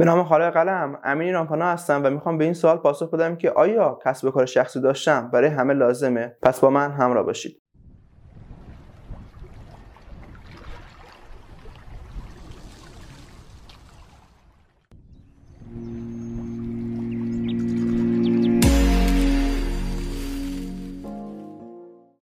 به نام خالق قلم امین رامپانا هستم و می‌خوام به این سوال پاسخ بدم که آیا کسب کار شخصی داشتم برای همه لازمه؟ پس با من همراه باشید.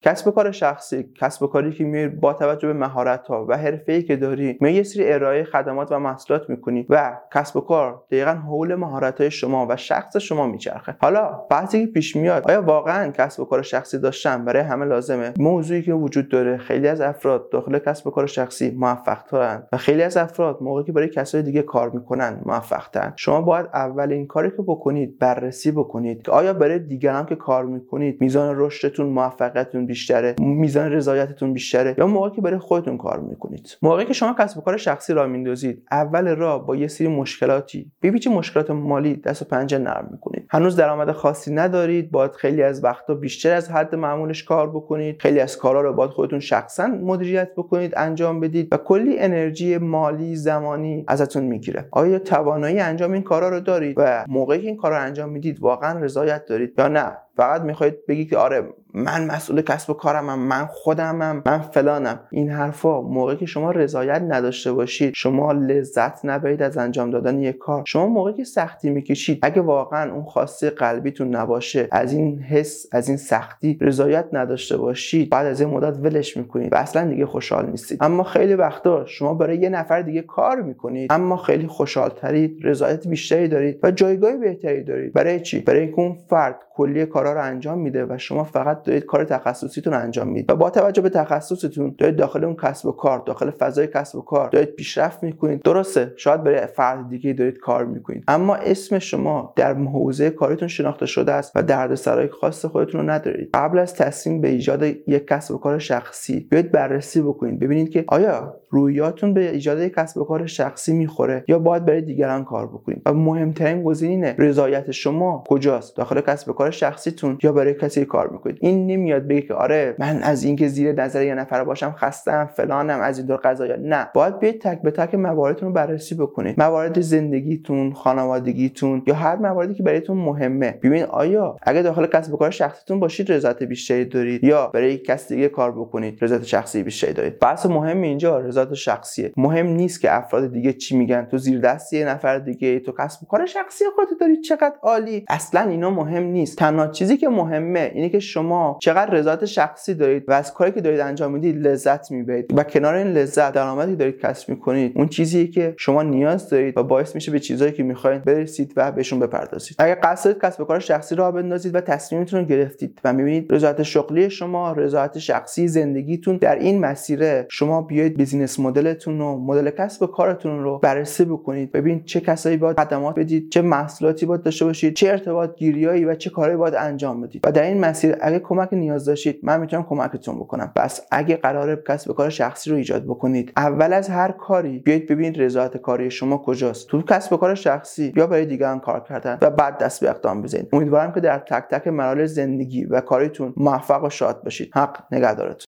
کسب کار شخصی کسب کاری که می با توجه به مهارت ها و حرفه که داری می یه سری ارائه خدمات و محصولات می‌کنی و کسب و کار دقیقا حول مهارت های شما و شخص شما میچرخه. حالا بحثی که پیش میاد آیا واقعا کسب و کار شخصی داشتن؟ برای همه لازمه. موضوعی که وجود داره خیلی از افراد داخل کسب و کار شخصی موفق ترن و خیلی از افراد موقعی که برای کسای دیگه کار می‌کنن موفق ترن شما باید اولین کاری که بکنید بررسی بکنید. که آیا برای دیگران که کار می‌کنید میزان رشدتون موفقیتتون بیشتره میزان رضایتتون بیشتره یا موقعی که برای خودتون کار می‌کنید. موقعی که شما کسب و کار شخصی را میندازید اول راه با یه سری مشکلاتی ببینید مشکلات مالی دست و پنجه نرم می‌کنید. هنوز درآمد خاصی ندارید باید خیلی از وقتا بیشتر از حد معمولش کار بکنید. خیلی از کارا رو باید خودتون شخصا مدیریت بکنید انجام بدید و کلی انرژی مالی زمانی ازتون می‌گیره. آیا توانایی انجام این کارا رو دارید و موقعی که این کارا رو انجام می‌دید واقعا رضایت دارید یا نه؟ فقط می‌خواید بگید که آره من مسئول کسب و کارمم من خودمم من فلانم. این حرفا موقعی که شما رضایت نداشته باشید شما لذت نبرید از انجام دادن یک کار. شما موقعی که سختی می‌کشید اگه واقعا اون خواسته قلبیتون نباشه از این حس از این سختی رضایت نداشته باشید. بعد از این مدت ولش می‌کنید و اصلا دیگه خوشحال نیستید. اما خیلی وقتا شما برای یه نفر دیگه کار می‌کنید اما خیلی خوشحال ترید رضایت بیشتری دارید و جایگاه بهتری دارید. برای چی؟ برای اینکه اون فرد کلیه کارا رو انجام میده و شما فقط دارید کار تخصصیتون انجام می‌دید. و با توجه به تخصصتون دارید داخل اون کسب و کار داخل فضای کسب و کار دارید پیشرفت می‌کنید. درسته شاید برای فرد دیگه دارید کار می‌کنید. اما اسم شما در حوزه کارتون شناخته شده است و دردسرای خاص خودتون رو ندارید. قبل از تصمیم به ایجاد یک کسب و کار شخصی بیاید بررسی بکنید. ببینید که آیا رویاتون به ایجاد یک کسب و کار شخصی می‌خوره یا باید برای دیگران کار بکنید. و مهمترین گزینه رضایت شما کجاست؟ داخل کسب و کار شخصیتون یا برای کسی کار می‌کنید؟ این نمیاد بگه که آره من از اینکه زیر نظر یه نفر باشم خستم فلانم از این دور قضايا نه. باید بیاید تک به تک مواردتون رو بررسی بکنید. موارد زندگیتون خانوادگیتون یا هر مواردی که برایتون مهمه. ببینید آیا اگه داخل کسب و کار شخصیتون باشید رضایت بیشتری دارید یا برای کسی دیگه کار بکنید رضایت شخصی بیشتری دارید؟ بحث مهم اینجا رضایت شخصیه. مهم نیست که افراد دیگه چی میگن. تو زیر دست یه نفر دیگه تو کسب و کار شخصی خودت داری. چقدر عالی. اصلا اینا مهم نیست. تنها چیزی که مهمه اینه که شما چقدر رضایت شخصی دارید و از کاری که دارید انجام می‌دید لذت می‌برید. و کنار این لذت درآمدی دارید کسب می‌کنید. اون چیزی که شما نیاز دارید و باعث میشه به چیزایی که می‌خواید برسید و بهشون بپردازید. اگر قصد کسب و کار شخصی را بندازید و تصمیمتون رو گرفتید و می‌بینید رضایت شغلی شما رضایت شخصی زندگیتون در این مسیره شما بیاید بیزینس مدلتون رو مدل کسب و کارتون رو بررسی بکنید. ببین چه کسایی باید خدمات بدید چه محصولاتی باید داشته باشید چه ارتباط گیریایی و چه کارهایی باید انجام بدید. و در این مسیر اگه کمک نیاز داشتید من می‌تونم کمکتون بکنم. پس اگه قراره کسب و کار شخصی رو ایجاد بکنید اول از هر کاری بیاید ببینید رضایت کاری شما کجاست. تو کسب و کار شخصی یا برای دیگران کار کردن و بعد دست به اقدام بزنید. امیدوارم که در تک تک مراحل زندگی و کاریتون موفق و شاد باشید. حق نگهدارتون.